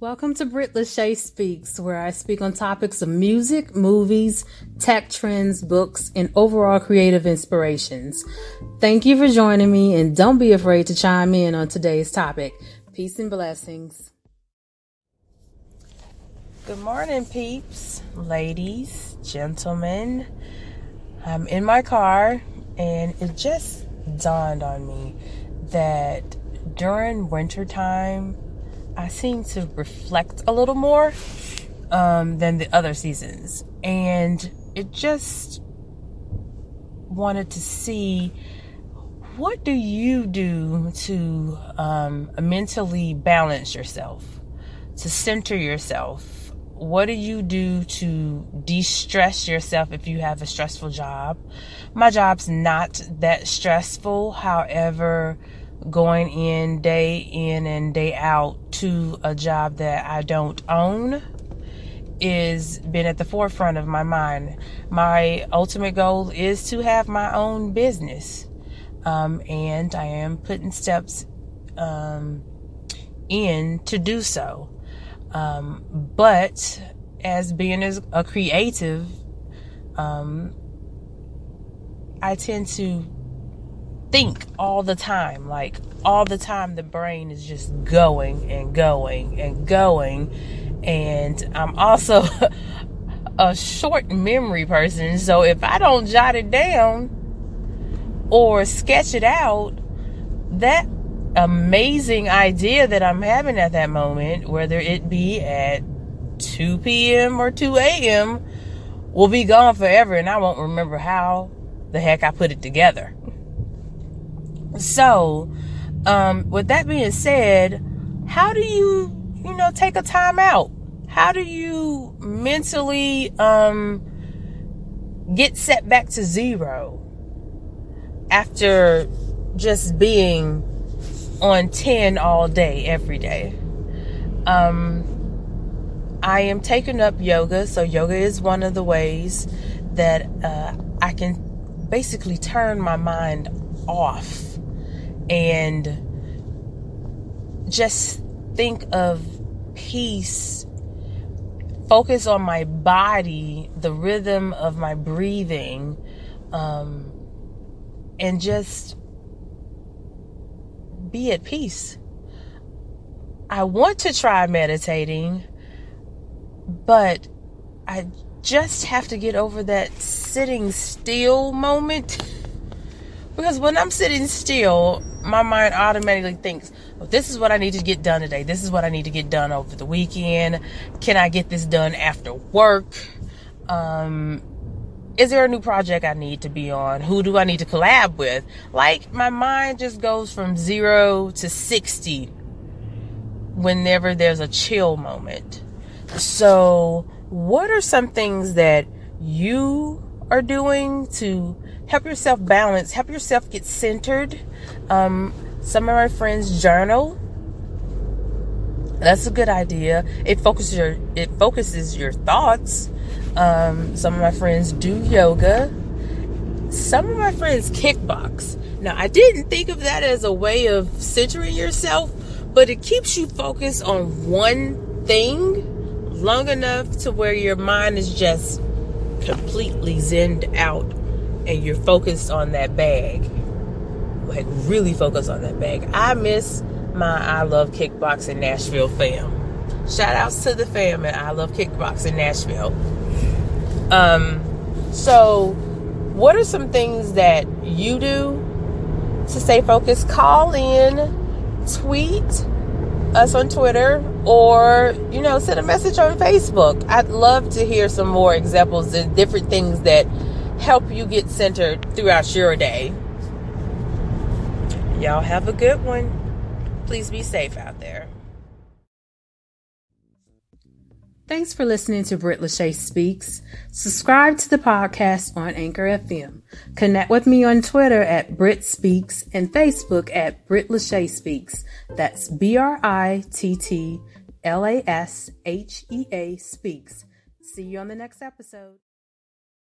Welcome to Britt Lashea Speaks, where I speak on topics of music, movies, tech trends, books, and overall creative inspirations. Thank you for joining me, and don't be afraid to chime in on today's topic. Peace and blessings. Good morning, peeps, ladies, gentlemen. I'm in my car, and it just dawned on me that during wintertime, I seem to reflect a little more um, than the other seasons. And it just wanted to see what do you do to um, mentally balance yourself, to center yourself? What do you do to de stress yourself if you have a stressful job? My job's not that stressful. However, going in day in and day out to a job that I don't own is been at the forefront of my mind. My ultimate goal is to have my own business. Um, and I am putting steps um, in to do so. Um, but as being as a creative, um, I tend to think all the time. Like all the time, the brain is just going and going and going. And I'm also a short memory person. So if I don't jot it down or sketch it out, that amazing idea that I'm having at that moment, whether it be at 2 p.m. or 2 a.m., will be gone forever and I won't remember how the heck I put it together. So, um, with that being said, how do you, you know, take a time out? How do you mentally um, get set back to zero after just being on 10 all day, every day? Um, I am taking up yoga, so yoga is one of the ways that uh, I can basically turn my mind off and just think of peace. Focus on my body, the rhythm of my breathing, um, and just be at peace. I want to try meditating, but I just have to get over that sitting still moment. Because when I'm sitting still, my mind automatically thinks, oh, this is what I need to get done today. This is what I need to get done over the weekend. Can I get this done after work? Um, is there a new project I need to be on? Who do I need to collab with? Like, my mind just goes from zero to 60 whenever there's a chill moment. So, what are some things that you are doing to help yourself balance, help yourself get centered. Um, some of my friends journal. That's a good idea. It focuses your it focuses your thoughts. Um, some of my friends do yoga. Some of my friends kickbox. Now, I didn't think of that as a way of centering yourself, but it keeps you focused on one thing long enough to where your mind is just completely zenned out and you're focused on that bag. Like really focus on that bag. I miss my I Love Kickboxing Nashville fam. Shout outs to the fam at I Love Kickboxing Nashville. Um, so what are some things that you do to stay focused? Call in, tweet us on Twitter, or you know, send a message on Facebook. I'd love to hear some more examples of different things that help you get centered throughout your day. Y'all have a good one. Please be safe out there. Thanks for listening to Britt Lashea Speaks. Subscribe to the podcast on Anchor FM. Connect with me on Twitter at Britt Speaks and Facebook at Britt Lashea Speaks. That's B R I T T L A S H E A Speaks. See you on the next episode.